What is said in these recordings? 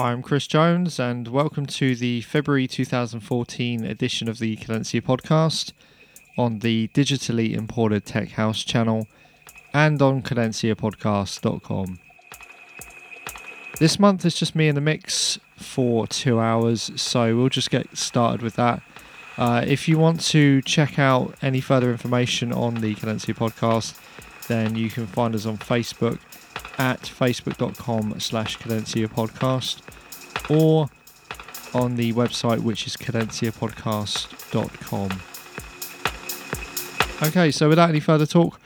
I'm Chris Jones, and welcome to the February 2014 edition of the Cadencia podcast on the digitally imported Tech House channel and on cadenciapodcast.com. This month is just me in the mix for two hours, so we'll just get started with that. Uh, if you want to check out any further information on the Cadencia podcast, then you can find us on Facebook at facebook.com slash cadencia podcast or on the website which is cadenciapodcast.com. Okay, so without any further talk,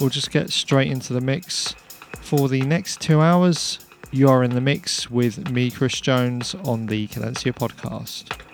we'll just get straight into the mix. For the next two hours, you are in the mix with me, Chris Jones, on the Cadencia podcast.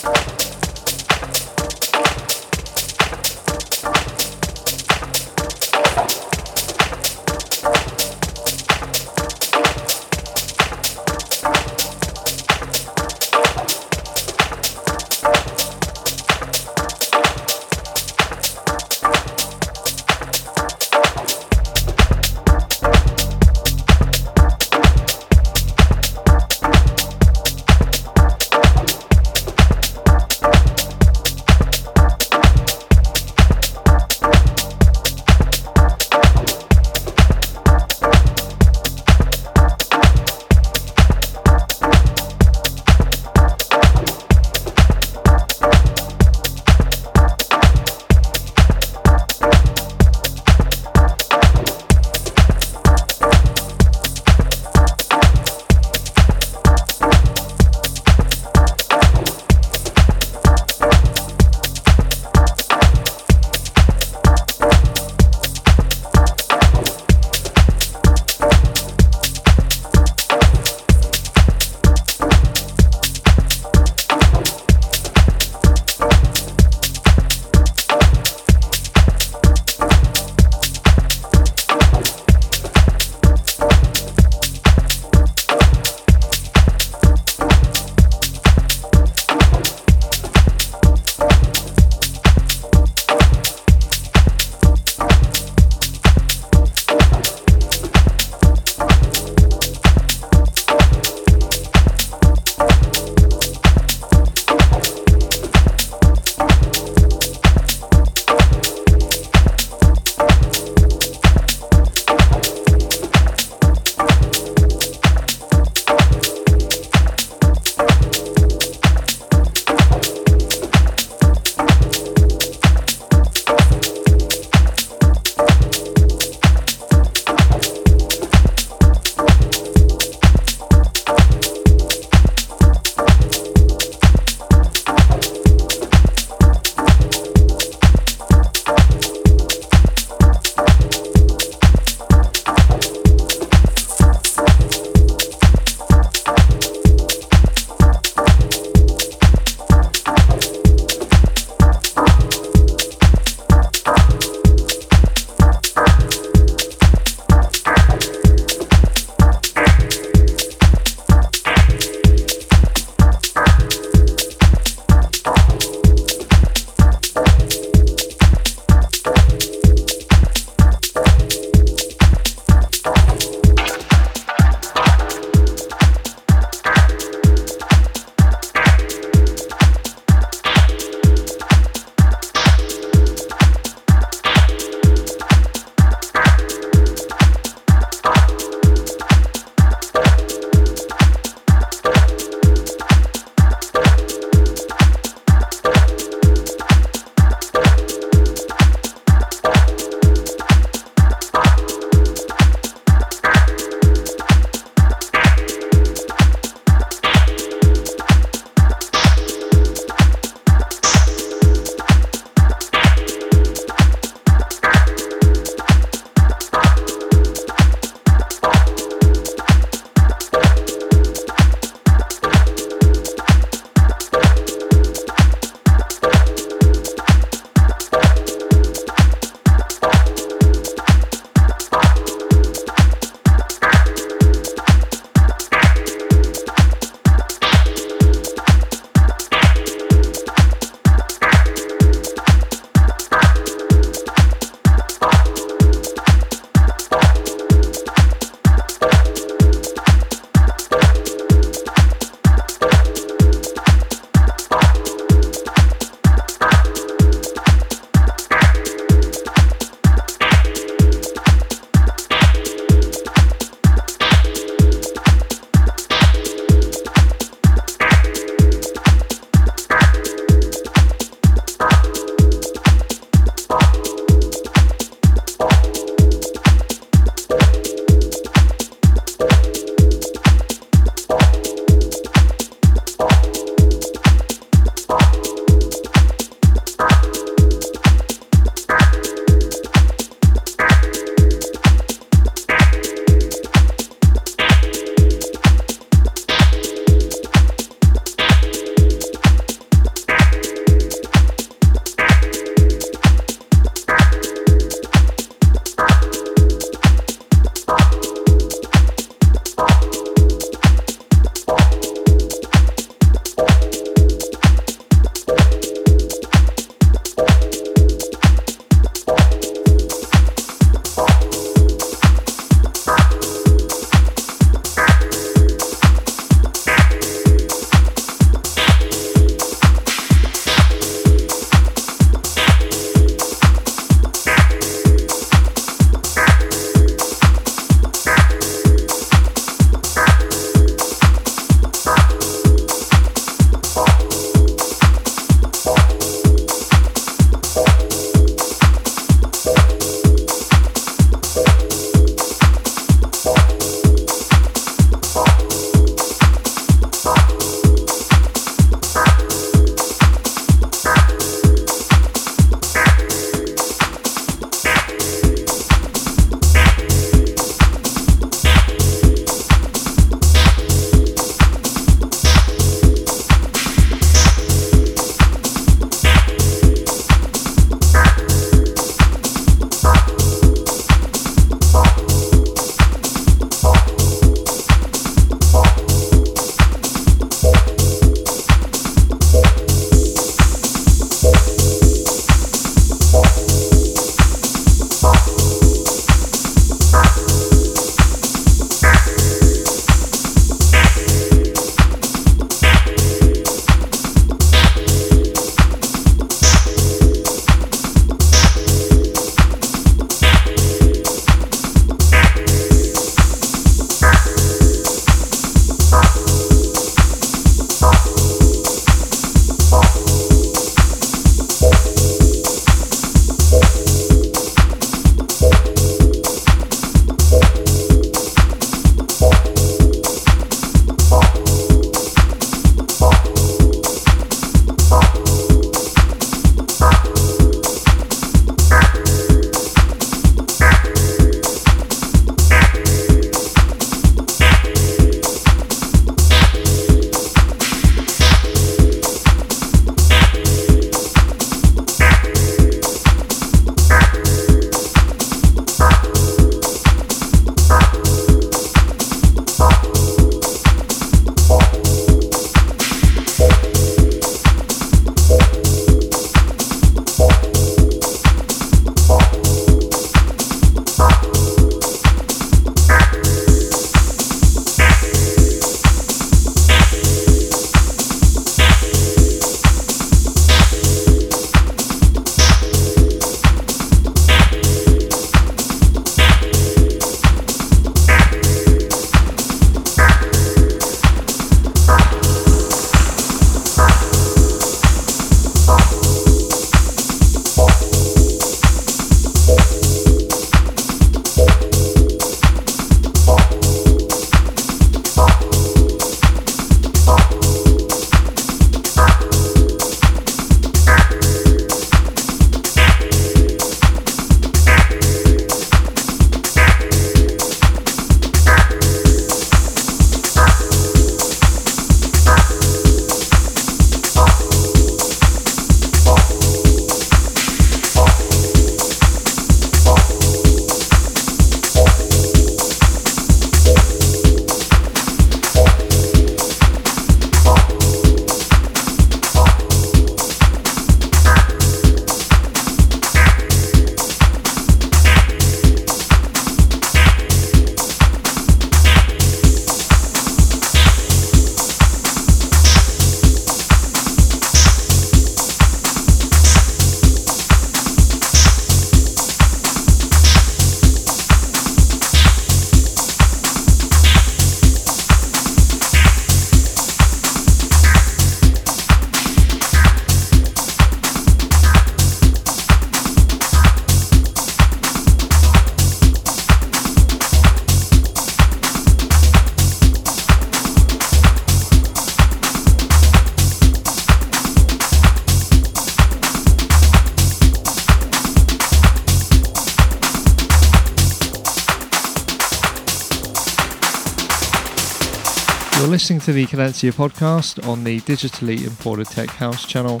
To the Cadencia podcast on the digitally imported Tech House channel,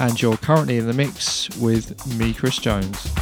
and you're currently in the mix with me, Chris Jones.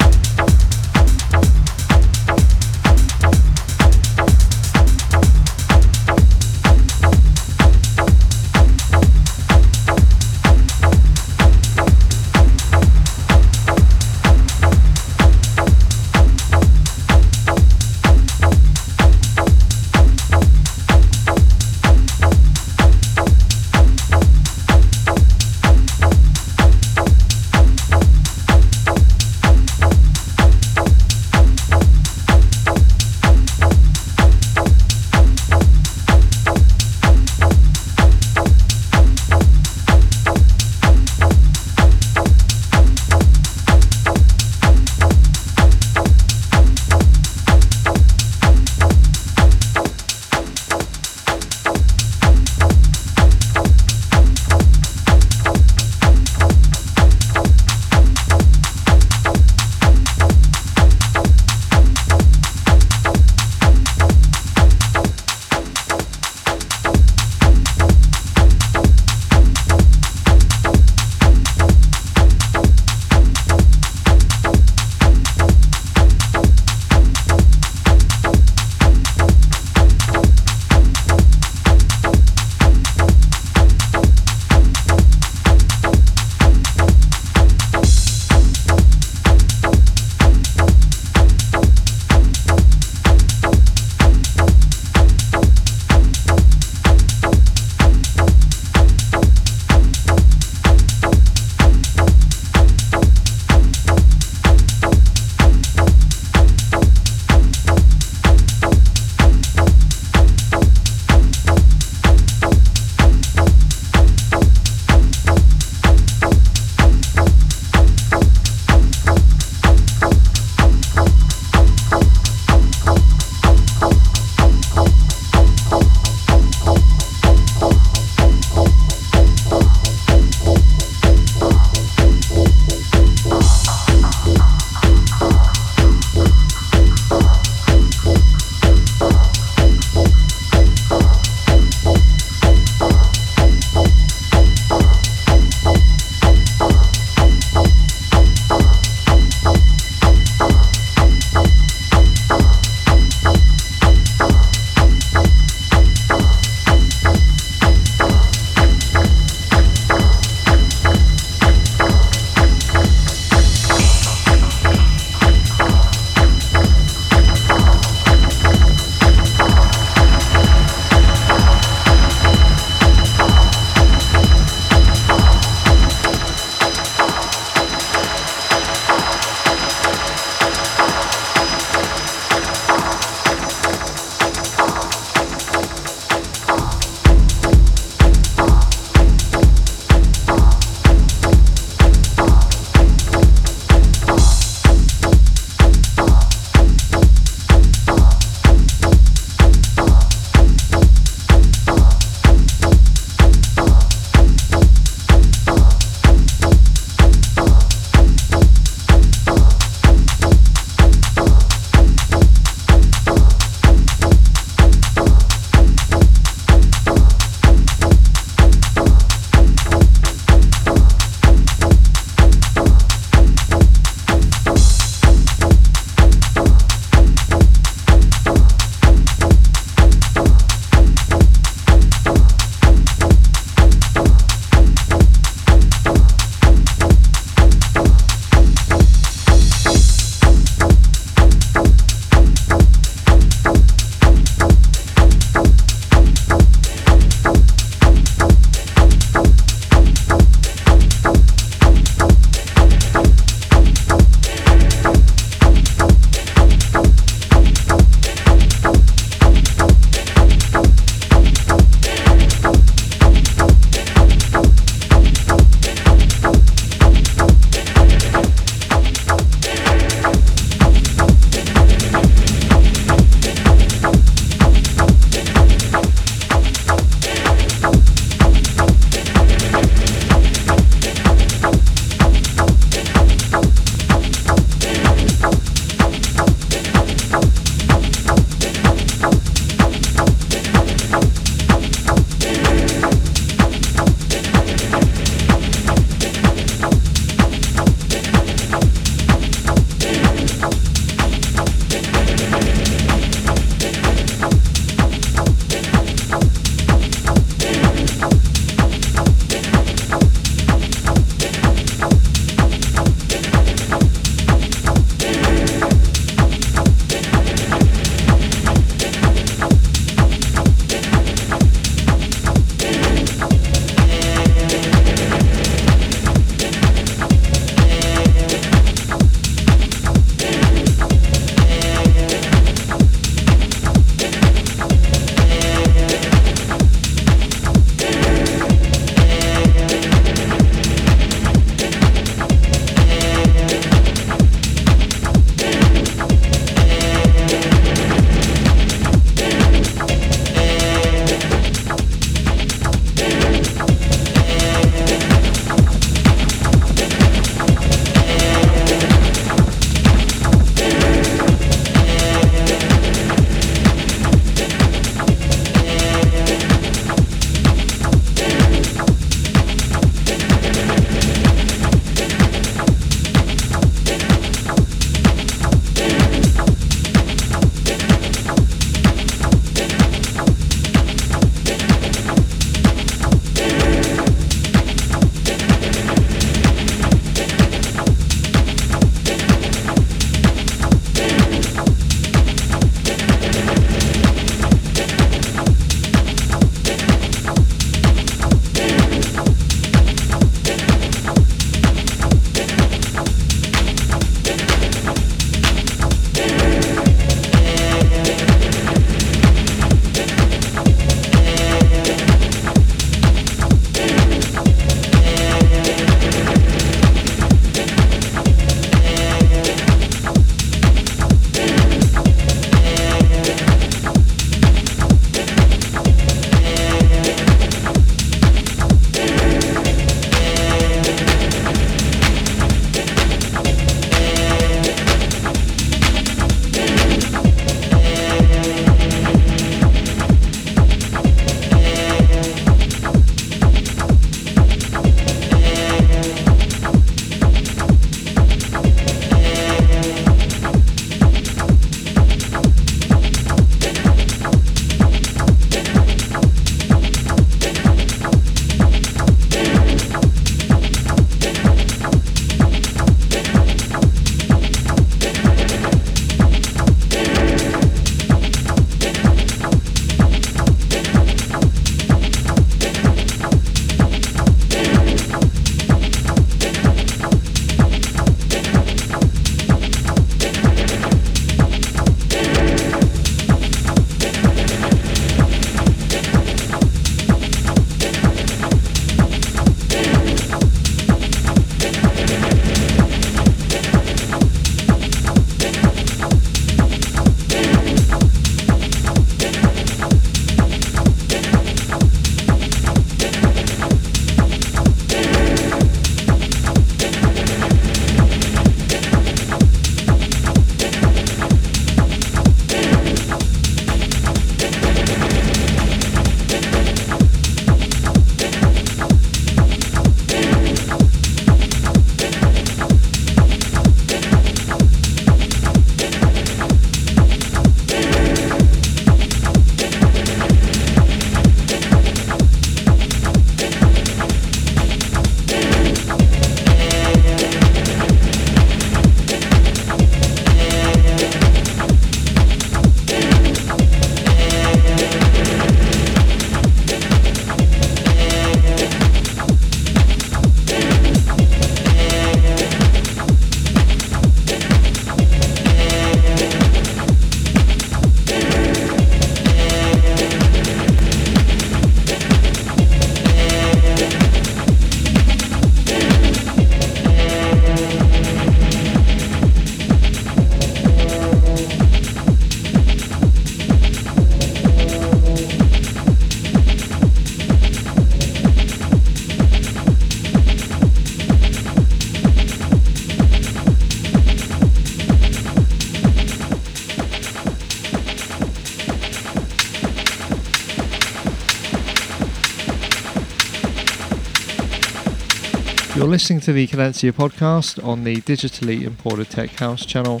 You're listening to the Cadenza podcast on the digitally imported Tech House channel,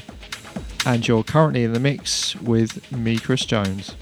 and you're currently in the mix with me, Chris Jones.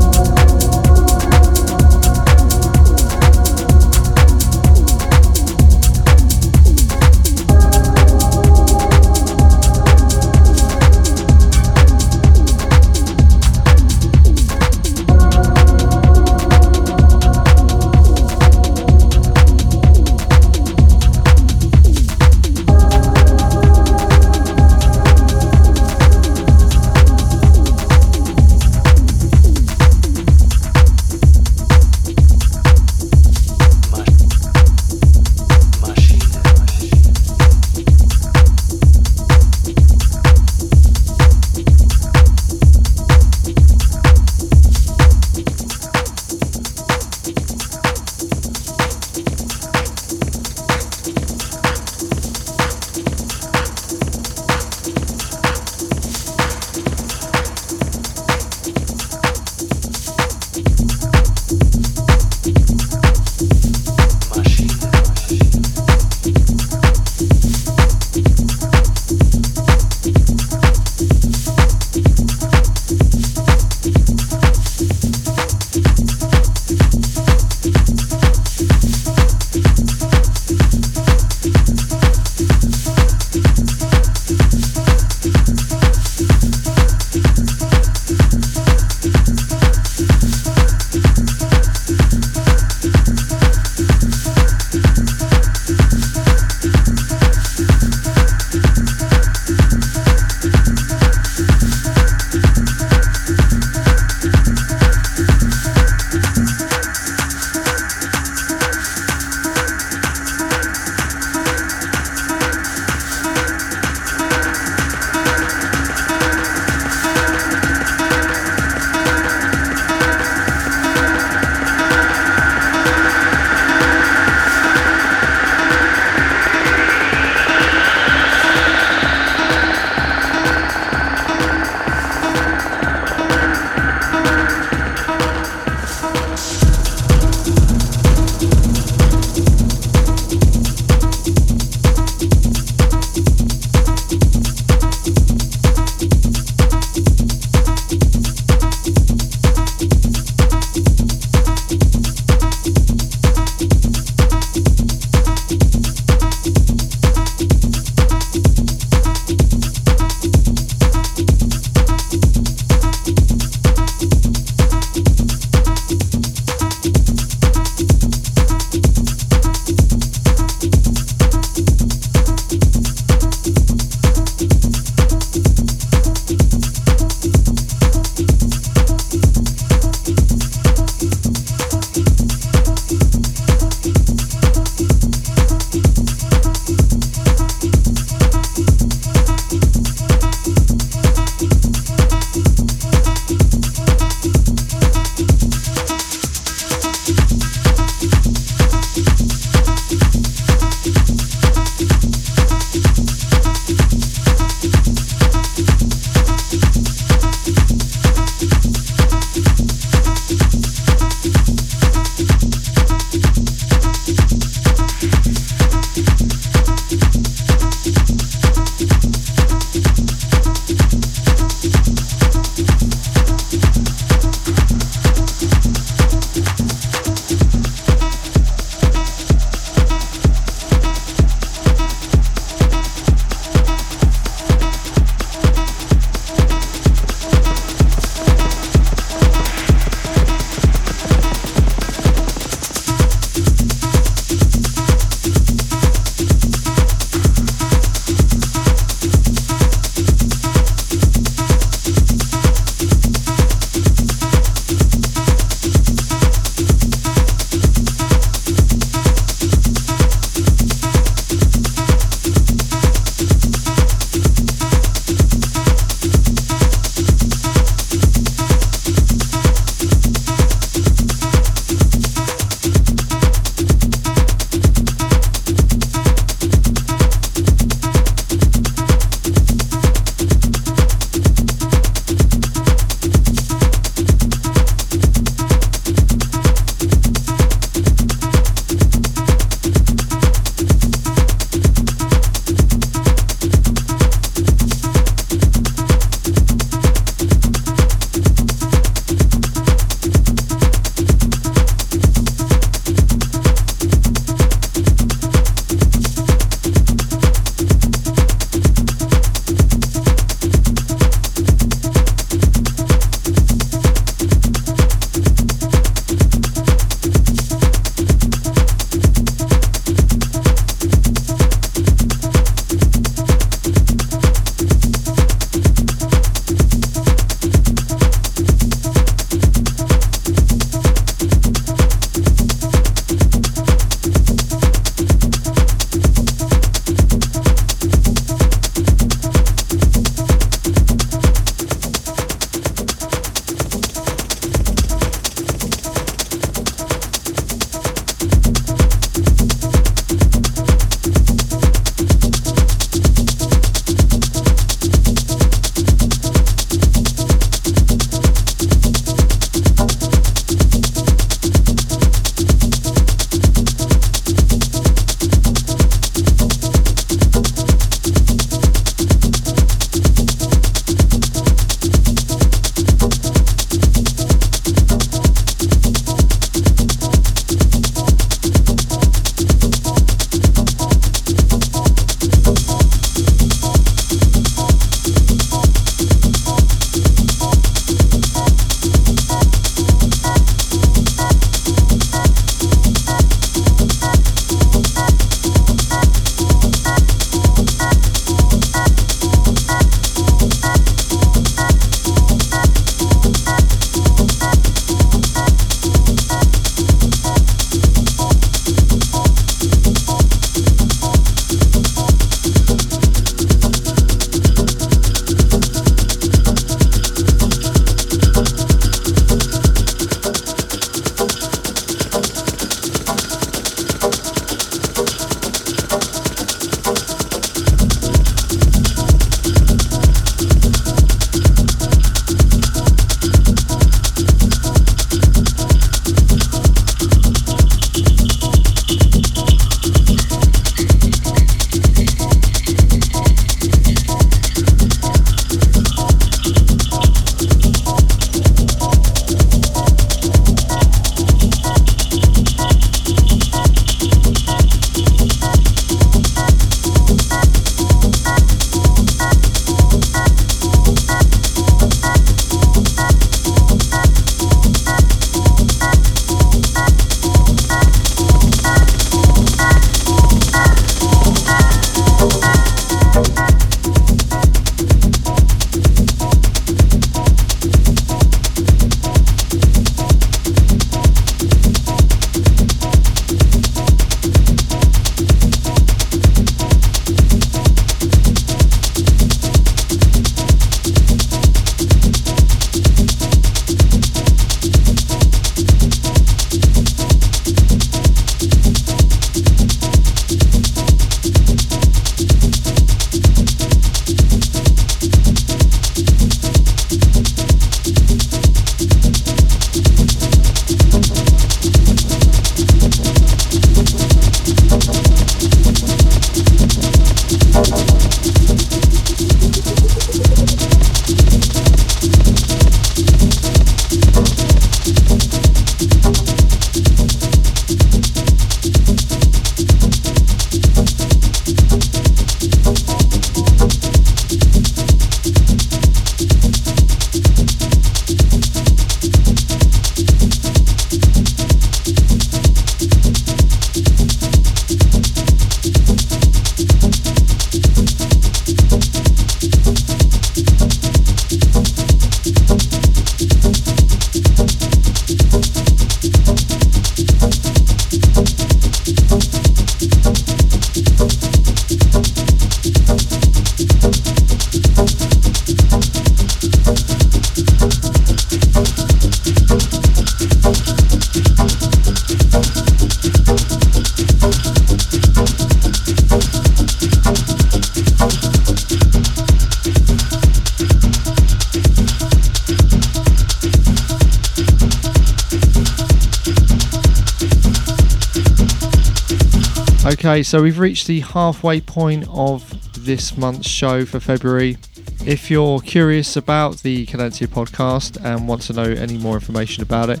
Okay, so we've reached the halfway point of this month's show for February. If you're curious about the Cadenza podcast and want to know any more information about it,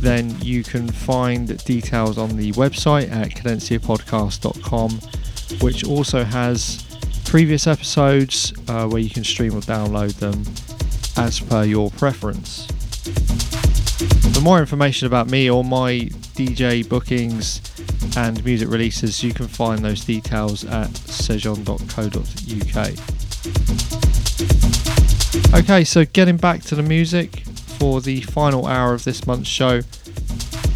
then you can find details on the website at cadenzapodcast.com, which also has previous episodes uh, where you can stream or download them as per your preference. For more information about me or my DJ bookings and music releases, you can find those details at sejon.co.uk. Okay, so getting back to the music for the final hour of this month's show,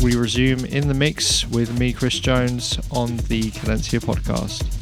we resume in the mix with me, Chris Jones, on the Cadenza podcast.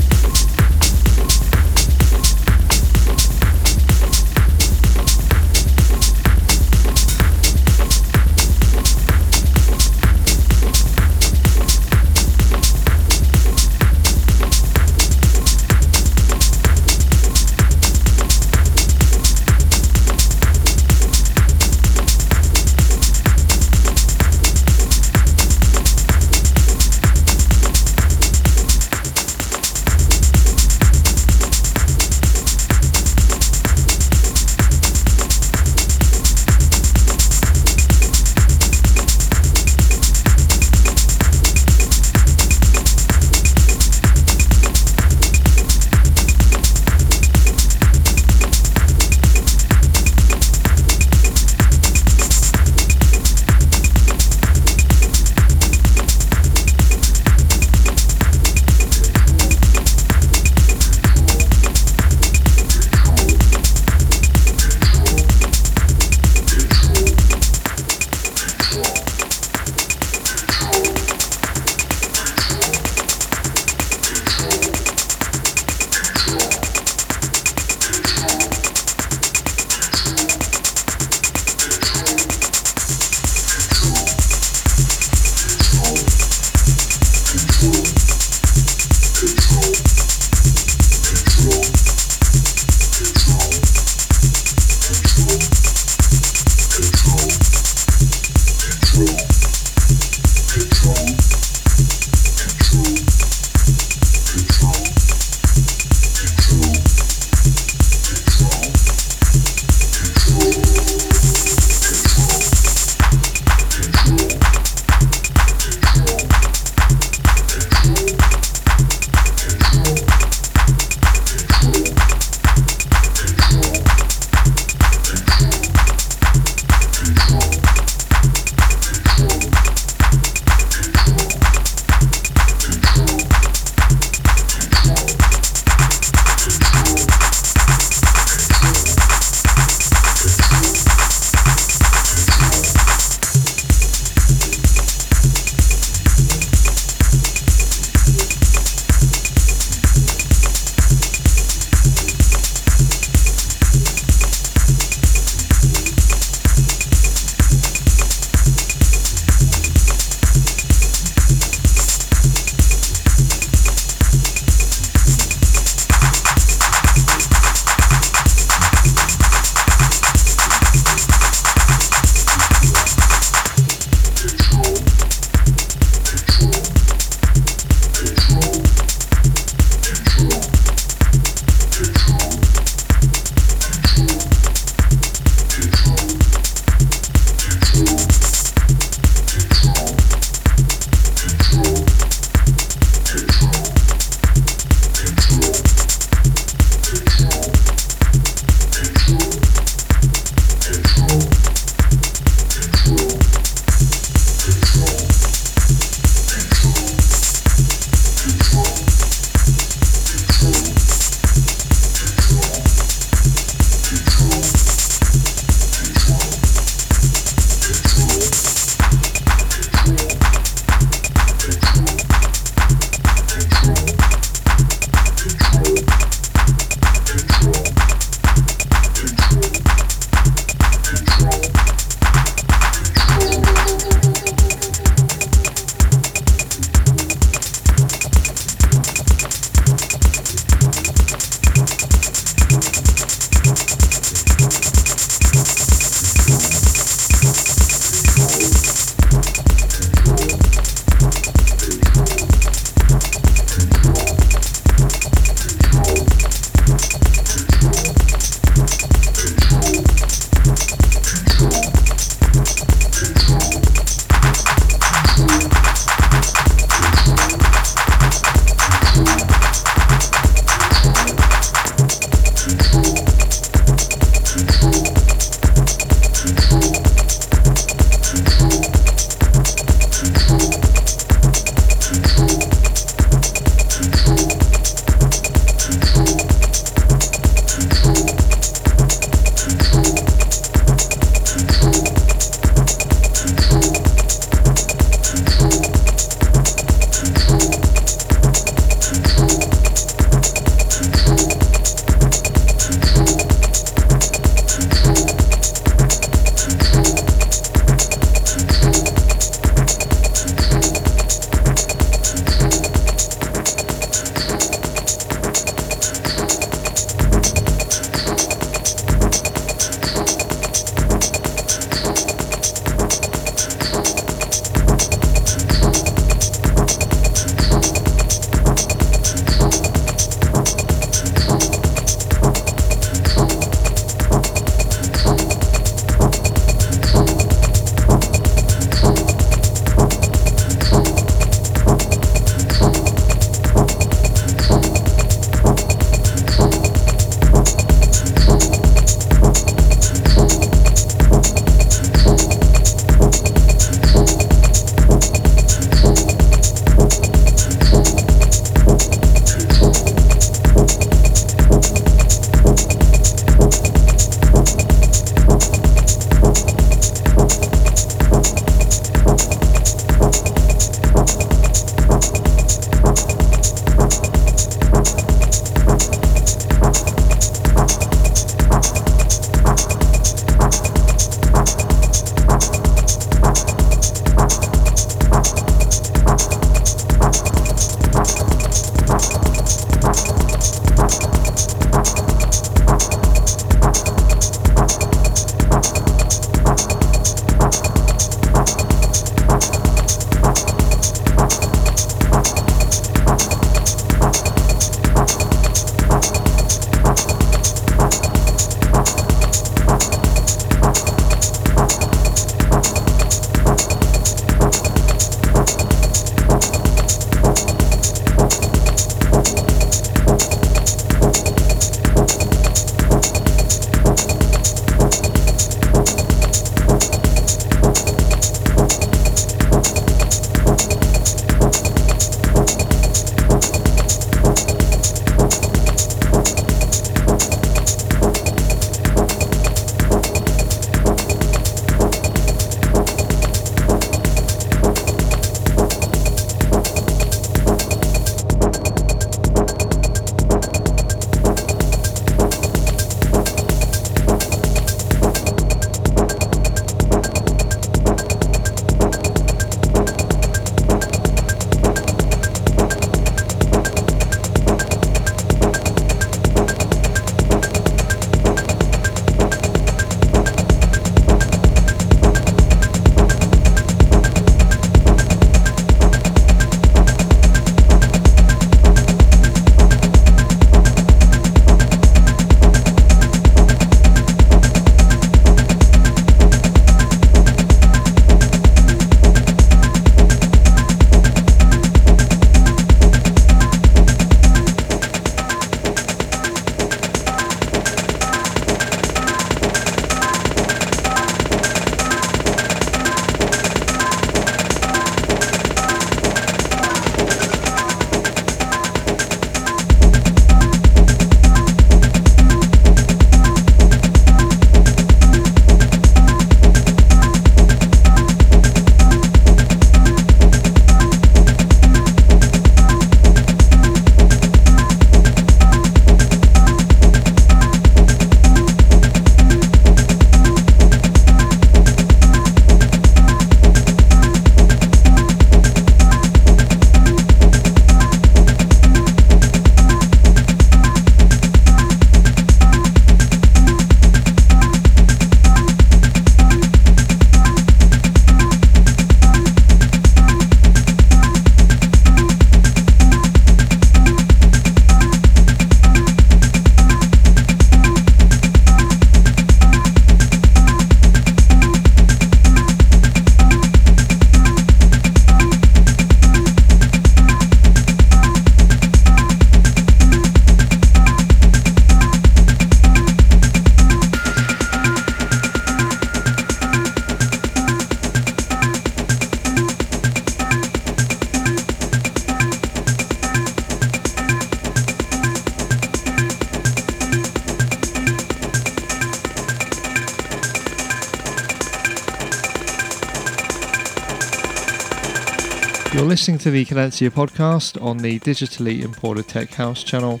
Listening to the Cadenza podcast on the digitally imported Tech House channel,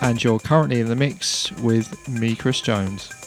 and you're currently in the mix with me, Chris Jones.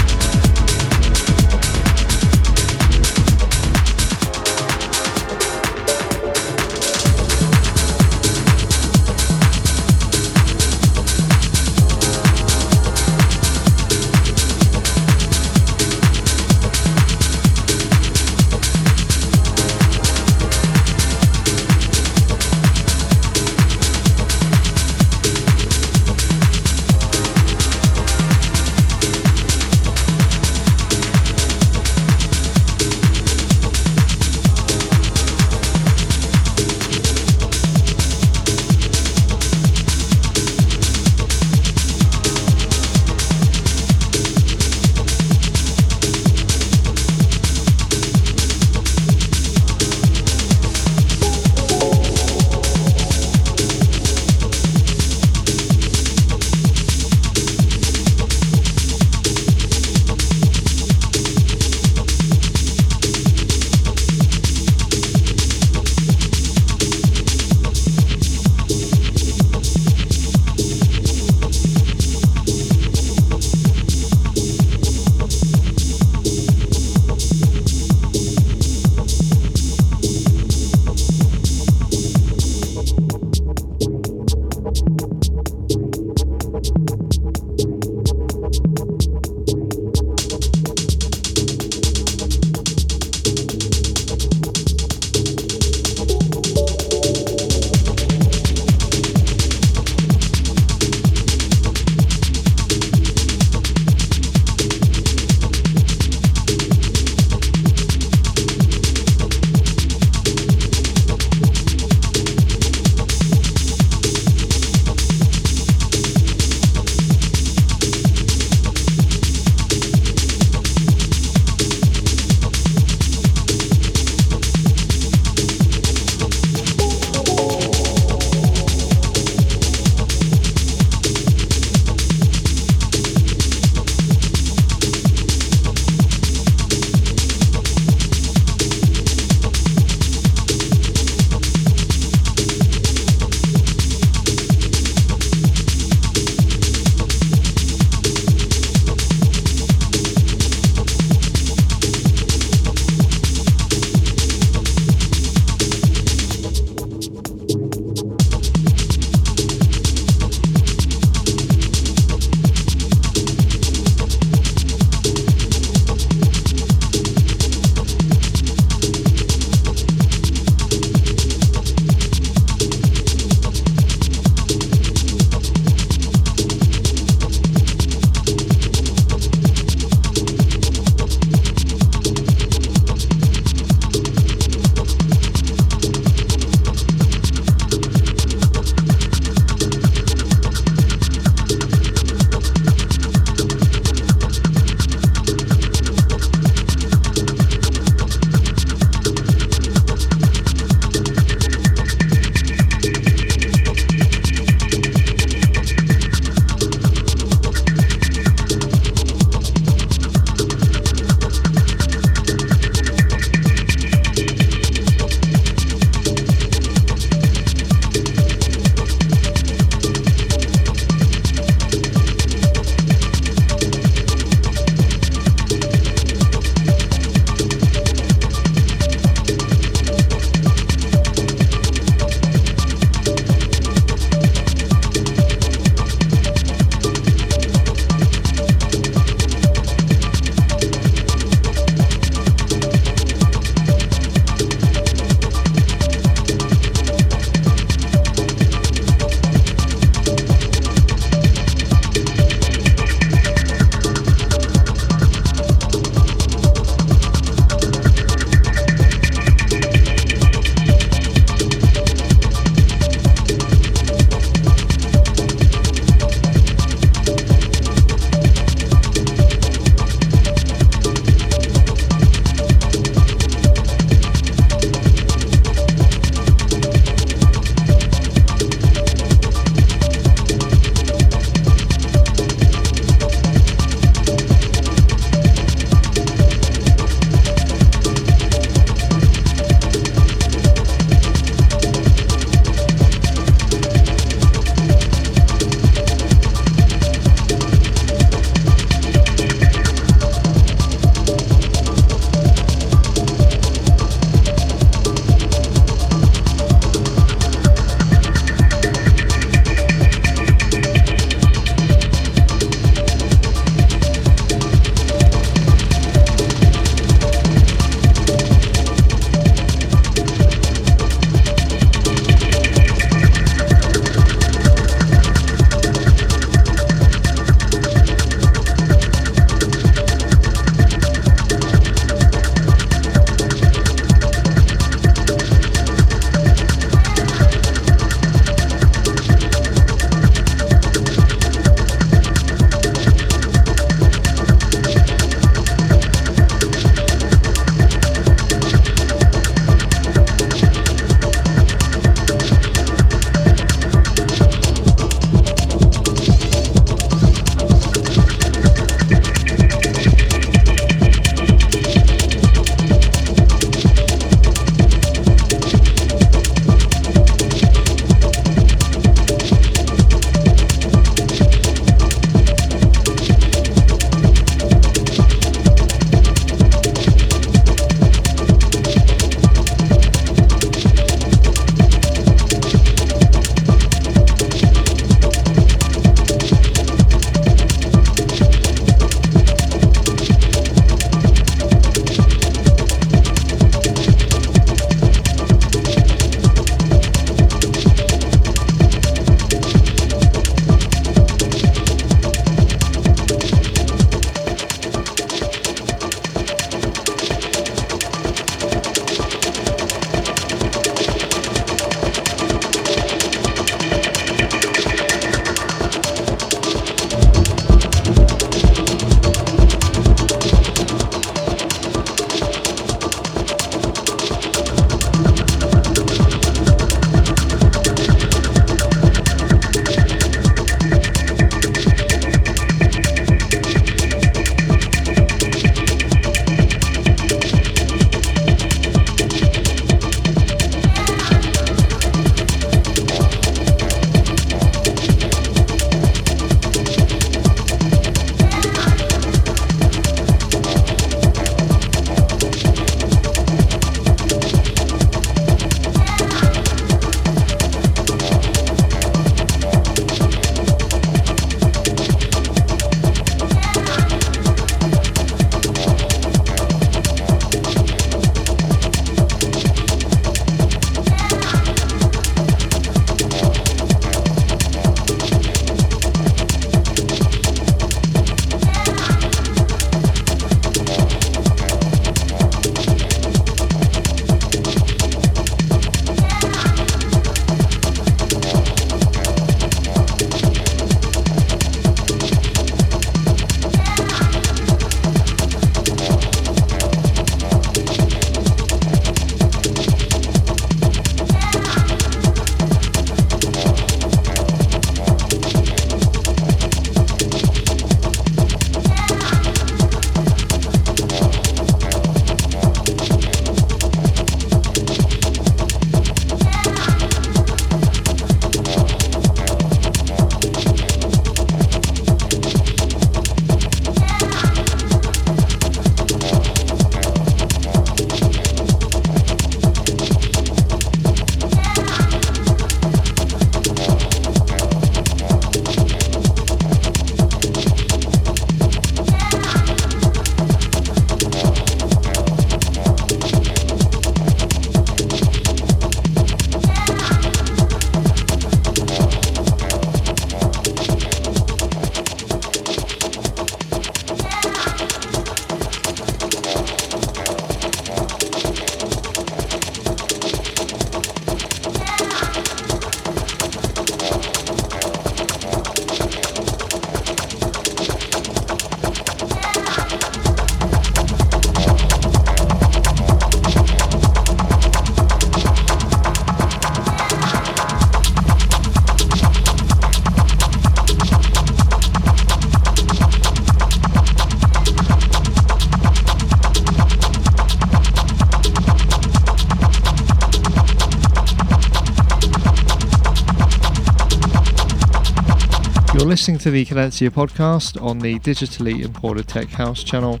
Listening to the Cadenza podcast on the digitally imported Tech House channel,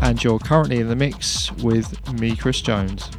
and you're currently in the mix with me, Chris Jones.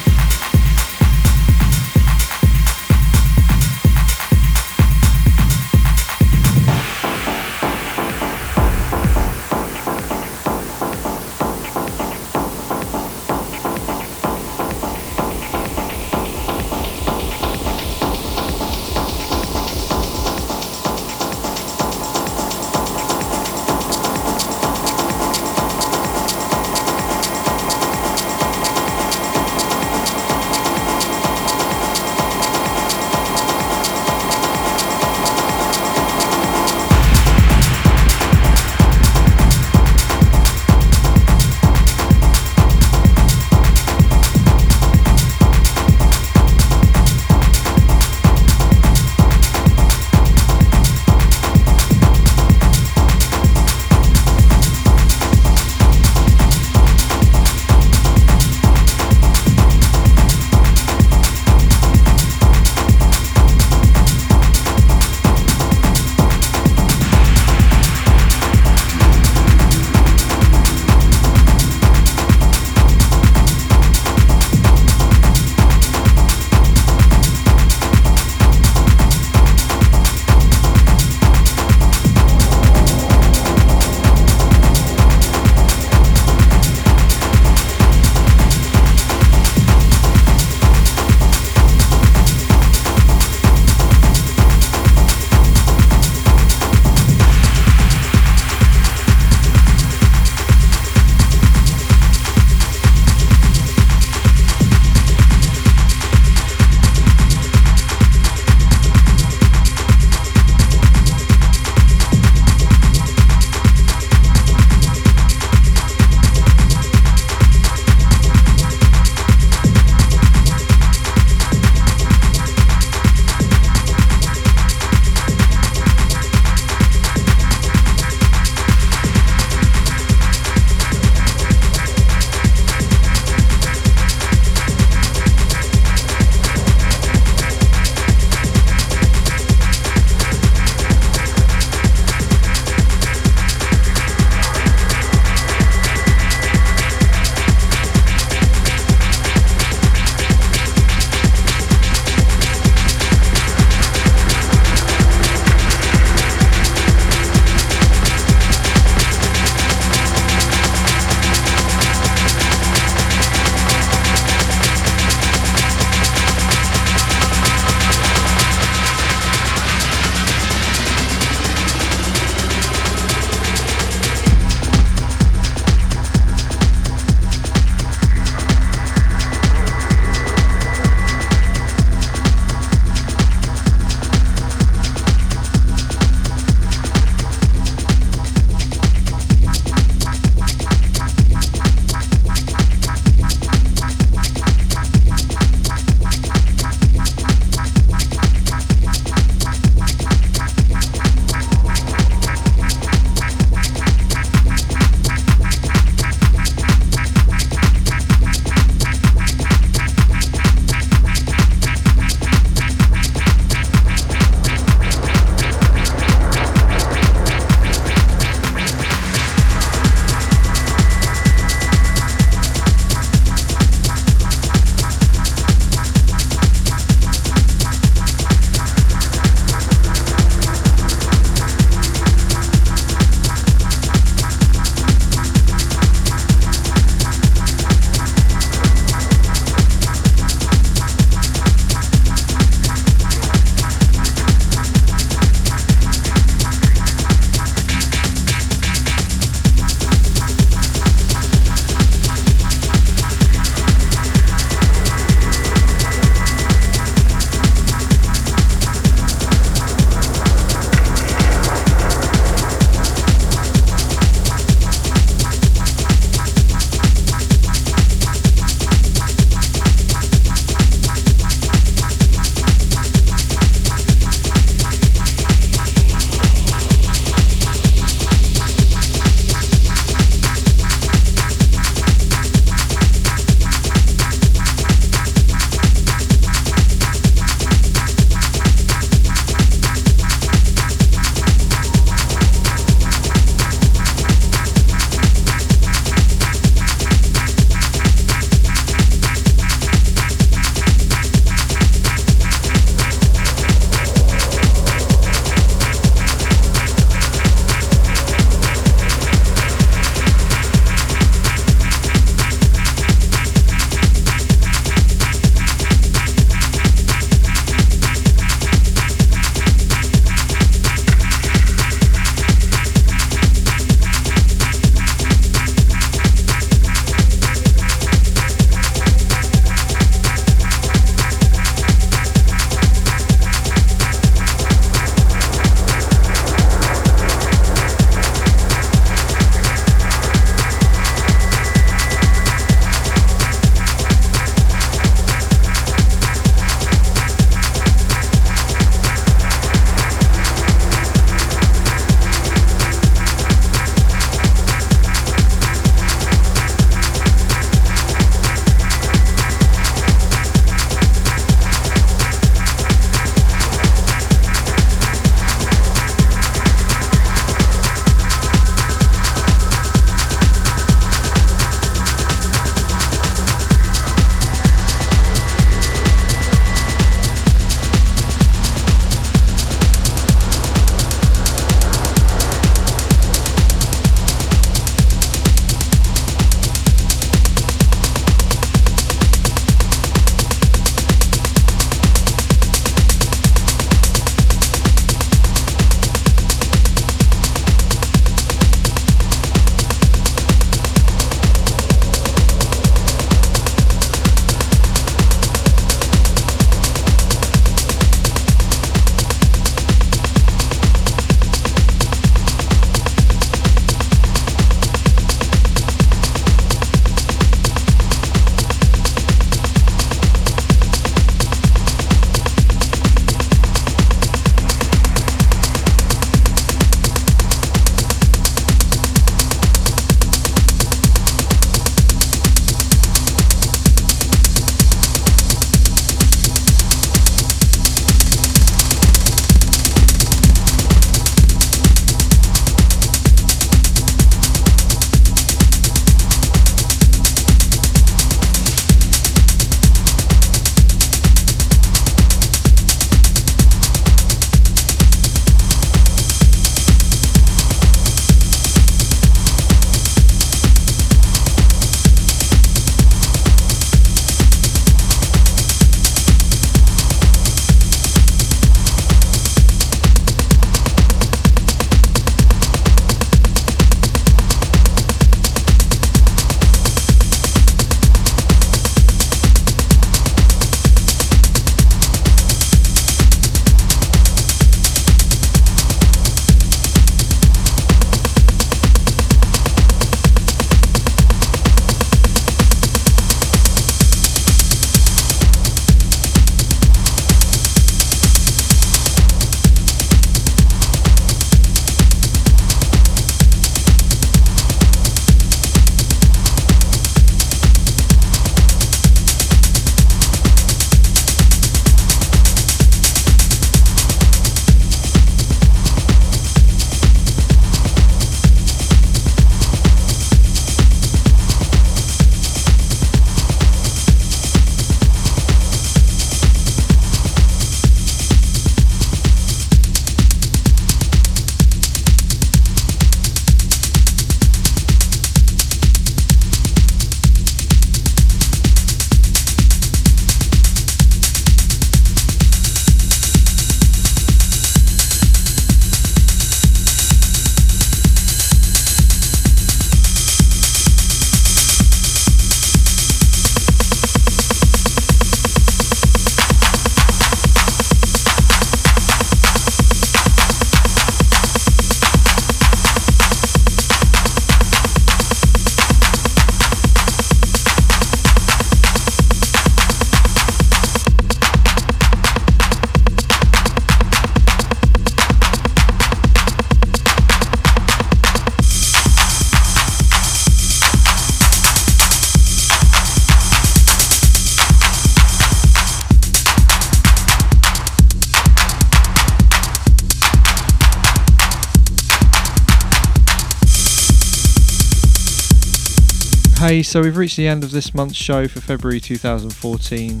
Okay, so we've reached the end of this month's show for February 2014.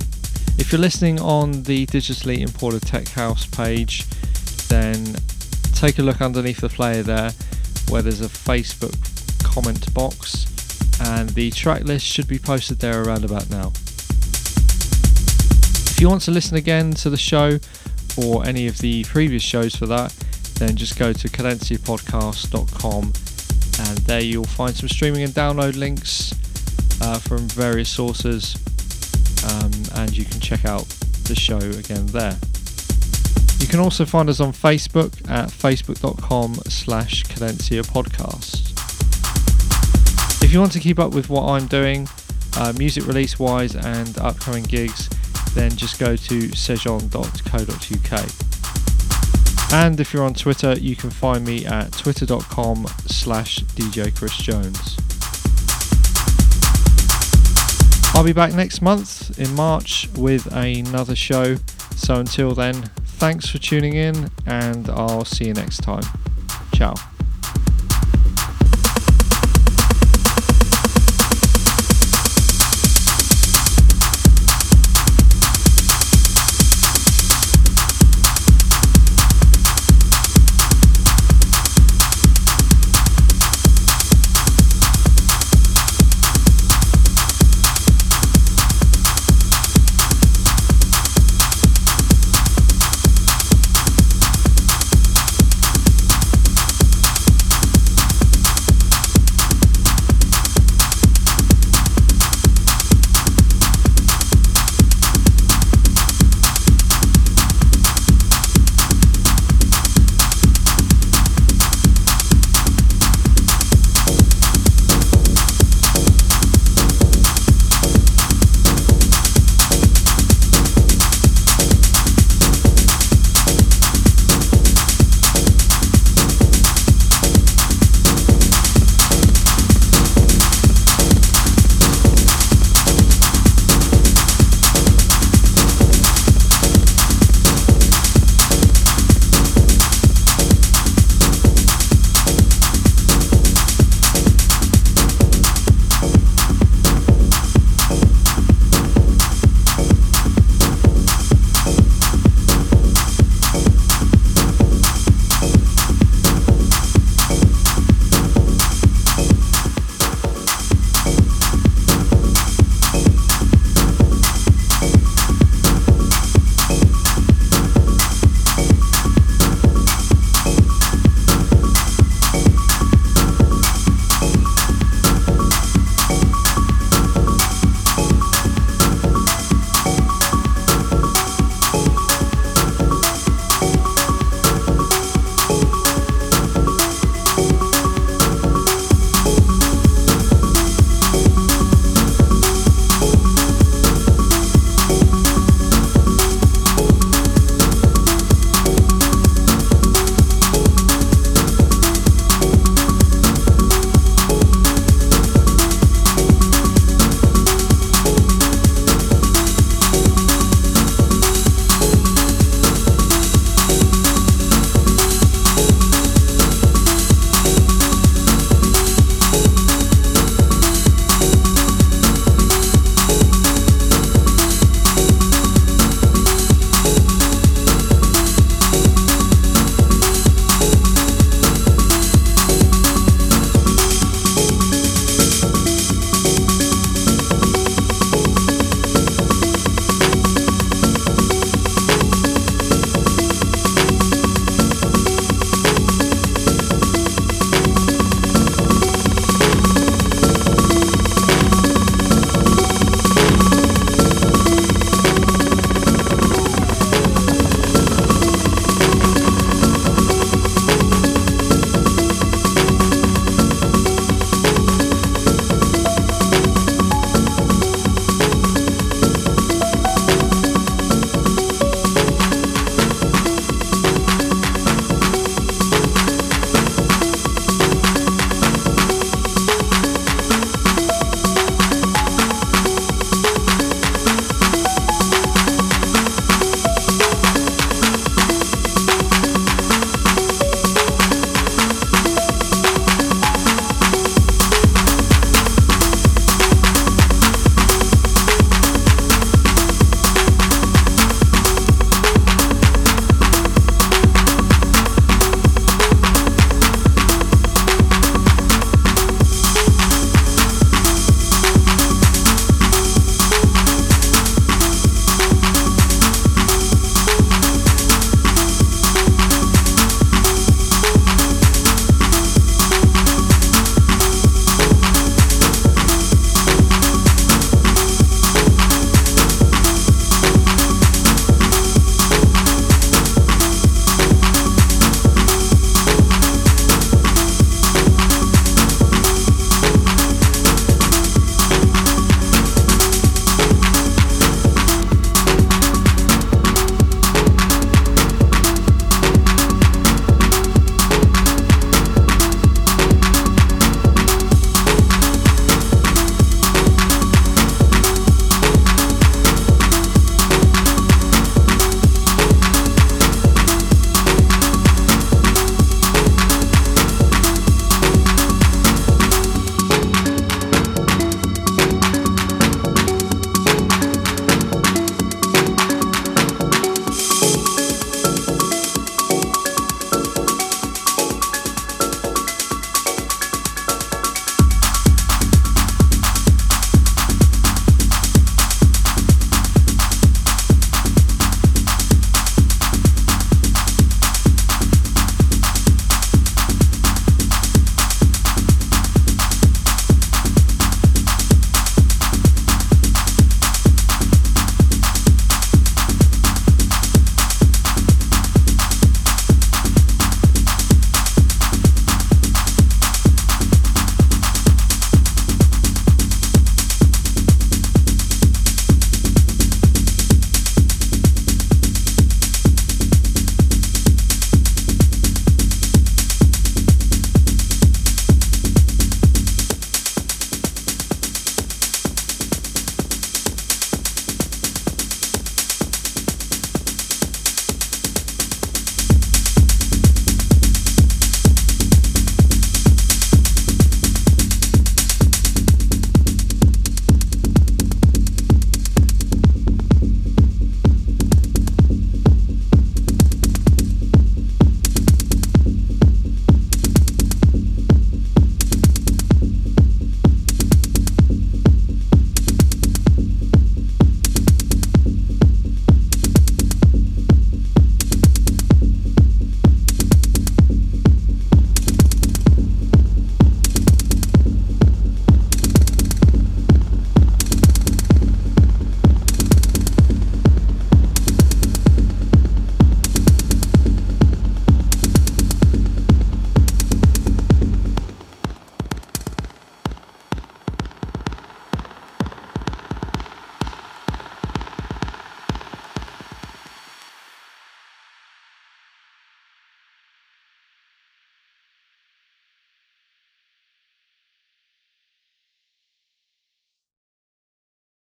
If you're listening on the digitally imported Tech House page, then take a look underneath the player there where there's a Facebook comment box and the track list should be posted there around about now. If you want to listen again to the show or any of the previous shows for that, then just go to cadenzapodcast.com and there you'll find some streaming and download links uh, from various sources um, and you can check out the show again there. You can also find us on Facebook at facebook.com slash cadenza podcast. If you want to keep up with what I'm doing, uh, music release wise and upcoming gigs, then just go to sejon.co.uk. And if you're on Twitter, you can find me at twitter.com slash DJ Chris Jones. I'll be back next month in March with another show. So until then, thanks for tuning in and I'll see you next time. Ciao.